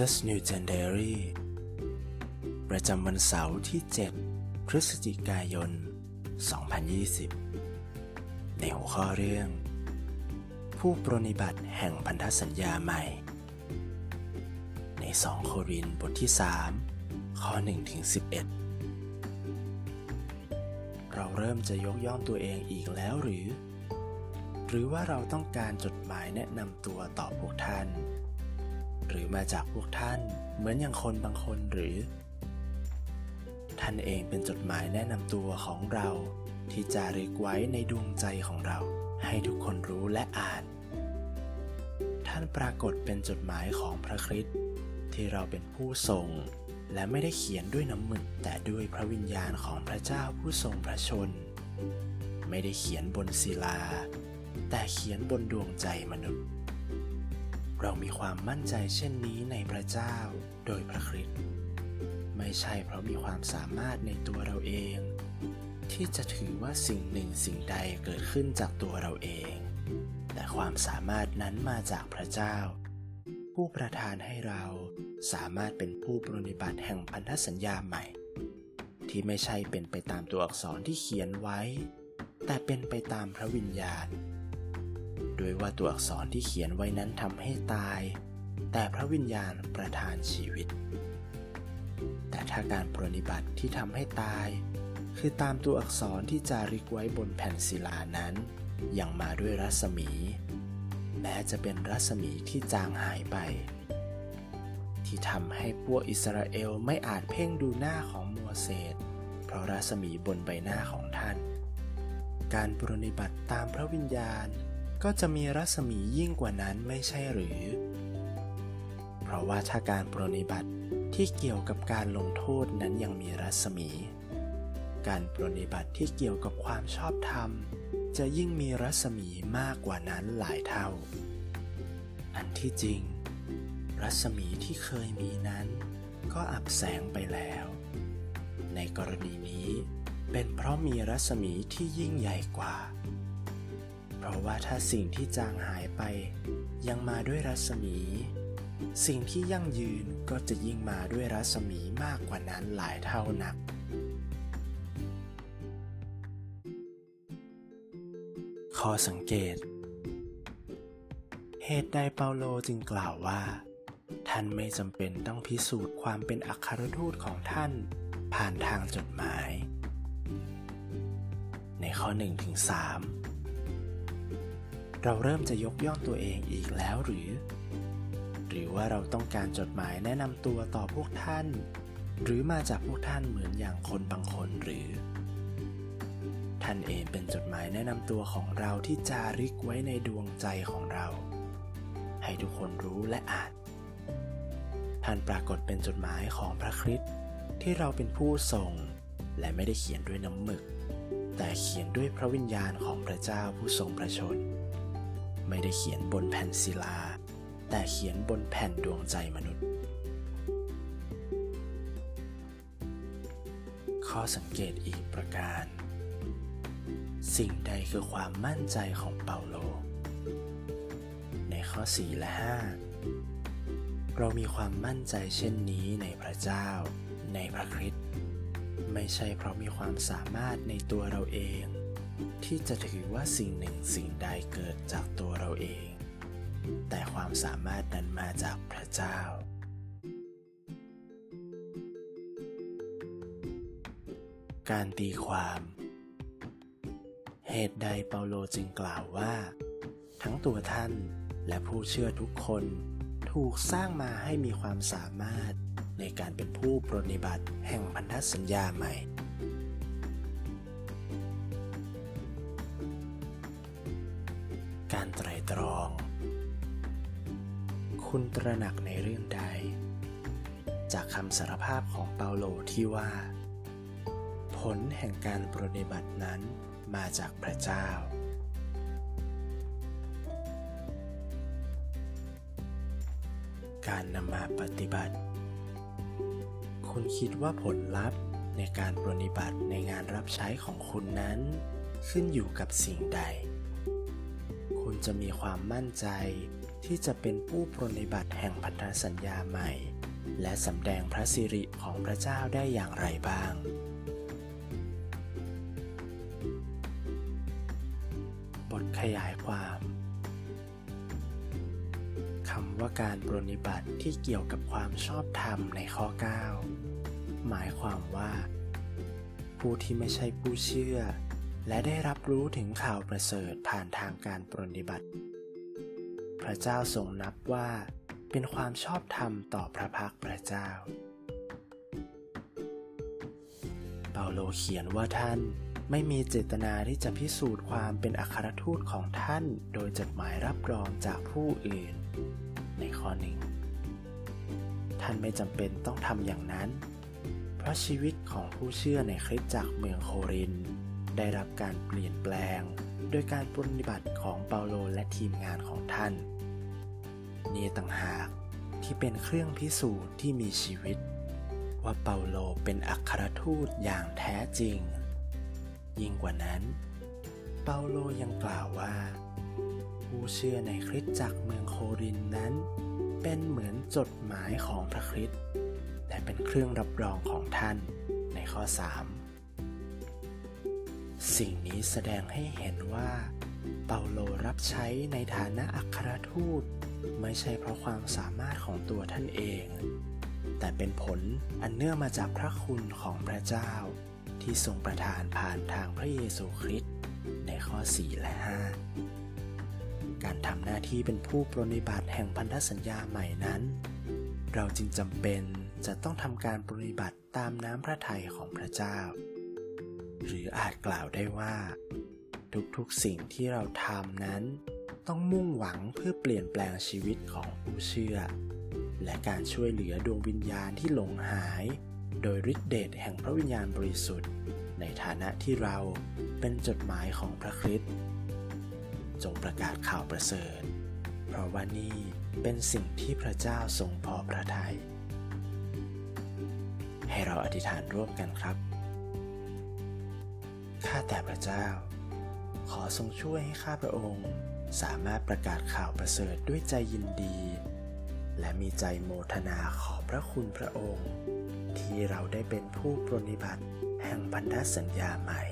Access New Gen Diary ประจำวันเสาร์ที่ 7 พฤศจิกายน 2020 ในหัวข้อเรื่อง ผู้ปรนิบัติแห่งพันธสัญญาใหม่ ใน 2 โครินบทที่ 3 ข้อ 1 ถึง 11 เราเริ่มจะยกย่องตัวเองอีกแล้วหรือ หรือว่าเราต้องการจดหมายแนะนำตัวต่อพวกท่าน หรือมาจากพวกท่าน เหมือนอย่างคนบางคนหรือ ท่านเองเป็นจดหมายแนะนำตัวของเรา ที่จารึกไว้ในดวงใจของเรา ให้ทุกคนรู้และอ่าน ท่านปรากฏเป็นจดหมายของพระคริสต์ที่เราเป็นผู้ส่ง และไม่ได้เขียนด้วยน้ำหมึกแต่ด้วยพระวิญญาณของพระเจ้าผู้ทรงพระชน ไม่ได้เขียนบนศิลา แต่เขียนบนดวงใจมนุษย์ เรามีความมั่นใจเช่นนี้ในพระเจ้าโดยพระคริสต์ไม่ใช่เพราะมีความสามารถในตัวเราเอง ที่จะถือว่าสิ่งหนึ่งสิ่งใดเกิดขึ้นจากตัวเราเอง แต่ความสามารถนั้นมาจากพระเจ้า ผู้ประทานให้เราสามารถเป็นผู้ปรนิบัติแห่งพันธสัญญาใหม่ ที่ไม่ใช่เป็นไปตามตัวอักษรที่เขียนไว้ แต่เป็นไปตามพระวิญญาณ โดยว่าตัวอักษรที่เขียนไว้นั้นทำให้ตาย แต่พระวิญญาณประทานชีวิต แต่ถ้าการปรนิบัติที่ทำให้ตาย คือตามตัวอักษรที่จาริกไว้บนแผ่นศิลานั้นยังมาด้วยรัศมี แม้จะเป็นรัศมีที่จางหายไป ที่ทำให้พวกอิสราเอลไม่อาจเพ่งดูหน้าของโมเสสเพราะรัศมีบนใบหน้าของท่าน การปรนิบัติตามพระวิญญาณ ก็จะมีรัศมียิ่งกว่านั้นไม่ใช่หรือ เพราะว่าถ้าการปรนิบัติที่เกี่ยวกับการลงโทษนั้นยังมีรัศมี การปรนิบัติที่เกี่ยวกับความชอบธรรม จะยิ่งมีรัศมีมากกว่านั้นหลายเท่า อันที่จริง รัศมีที่เคยมีนั้น ก็อับแสงไปแล้ว ในกรณีนี้เป็นเพราะมีรัศมีที่ยิ่งใหญ่กว่า เพราะว่าถ้าสิ่งที่จางหายไป ยังมาด้วยรัศมี สิ่งที่ยั่งยืนก็จะยิ่งมาด้วยรัศมีมากกว่านั้นหลายเท่านัก ข้อสังเกต เหตุใดเปาโลจึงกล่าวว่า ท่านไม่จำเป็นต้องพิสูจน์ความเป็นอัครทูตของท่านผ่านทางจดหมาย ในข้อ1ถึง3 เราเริ่มจะยกย่องตัวเองอีกแล้วหรือ หรือว่าเราต้องการจดหมายแนะนำตัวต่อพวกท่าน หรือมาจากพวกท่านเหมือนอย่างคนบางคนหรือ ท่านเองเป็นจดหมายแนะนำตัวของเราที่จาริกไว้ในดวงใจของเรา ให้ทุกคนรู้และอ่านท่านปรากฏเป็นจดหมายของพระคริสต์ที่เราเป็นผู้ส่ง และไม่ได้เขียนด้วยน้ำหมึก แต่เขียนด้วยพระวิญญาณของพระเจ้าผู้ทรงพระชน ไม่ได้เขียนบนแผ่นศิลา แต่เขียนบนแผ่นดวงใจมนุษย์ ข้อสังเกตอีกประการ สิ่งใดคือความมั่นใจของเปาโล ในข้อ 4 และ 5 เรามีความมั่นใจเช่นนี้ในพระเจ้า ในพระคริสต์ไม่ใช่เพราะมีความสามารถในตัวเราเอง ที่จะถือว่าสิ่งหนึ่งสิ่งใดเกิดจากตัวเราเอง แต่ความสามารถนั้นมาจากพระเจ้า การตีความ เหตุใดเปาโลจึงกล่าวว่า ทั้งตัวท่านและผู้เชื่อทุกคนถูกสร้างมาให้มีความสามารถในการเป็นผู้ปรนิบัติแห่งพันธสัญญาใหม่ ตรอง คุณตระหนักในเรื่องใด จากคำสารภาพของเปาโลที่ว่า ผลแห่งการปรนิบัตินั้นมาจากพระเจ้า การนำมาปฏิบัติ คุณคิดว่าผลลัพธ์ในการปรนิบัติในงานรับใช้ของคุณนั้น ขึ้นอยู่กับสิ่งใด จะมีความมั่นใจ ที่จะเป็นผู้ปรนนิบัติแห่งพันธสัญญาใหม่ และสำแดงพระสิริของพระเจ้าได้อย่างไรบ้าง บทขยายความคำว่าการปรนนิบัติที่เกี่ยวกับความชอบธรรมในข้อ 9 หมายความว่า ผู้ที่ไม่ใช่ผู้เชื่อ และได้รับรู้ถึงข่าวประเสริฐผ่านทางการปรนิบัติ พระเจ้าทรงนับว่า เป็นความชอบธรรมต่อพระพักพระเจ้า เปาโลเขียนว่าท่านไม่มีเจตนาที่จะพิสูจน์ความเป็นอัครทูตของท่าน โดยจดหมายรับรองจากผู้อื่น ในข้อหนึ่ง ท่านไม่จำเป็นต้องทำอย่างนั้น เพราะชีวิตของผู้เชื่อในคริสตจักรเมืองโคริน ได้รับการเปลี่ยนแปลง โดยการปฏิบัติของเปาโลและทีมงานของท่าน นี่ต่างหากที่เป็นเครื่องพิสูจน์ที่มีชีวิต ว่าเปาโลเป็นอัครทูตอย่างแท้จริง ยิ่งกว่านั้น เปาโลยังกล่าวว่า ผู้เชื่อในคริสตจักรเมืองโครินนั้น เป็นเหมือนจดหมายของพระคริสต์และเป็นเครื่องรับรองของท่านในข้อ 3 สิ่งนี้แสดงให้เห็นว่า เปาโลรับใช้ในฐานะอัครทูต ไม่ใช่เพราะความสามารถของตัวท่านเอง แต่เป็นผลอันเนื่องมาจากพระคุณของพระเจ้า ที่ทรงประทานผ่านทางพระเยซูคริสต์ในข้อ 4 และ 5 การทำหน้าที่เป็นผู้ปรนนิบัติแห่งพันธสัญญาใหม่นั้น เราจึงจำเป็นจะต้องทำการปรนนิบัติตามน้ำพระทัยของพระเจ้า หรืออาจกล่าวได้ว่า ทุกๆสิ่งที่เราทำนั้น ต้องมุ่งหวังเพื่อเปลี่ยนแปลงชีวิตของผู้เชื่อ และการช่วยเหลือดวงวิญญาณที่หลงหาย โดยฤทธิเดชแห่งพระวิญญาณบริสุทธิ์ ในฐานะที่เราเป็นจดหมายของพระคริสต์จงประกาศข่าวประเสริฐ เพราะว่านี่เป็นสิ่งที่พระเจ้าทรงพอพระทยัยให้เราอธิษฐานร่วมกันครับ ข้าแต่พระเจ้า ขอทรงช่วยให้ข้าพระองค์ สามารถประกาศข่าวประเสริฐด้วยใจยินดี และมีใจโมทนาขอบพระคุณพระองค์ ที่เราได้เป็นผู้ปรนนิบัติแห่งพันธสัญญาใหม่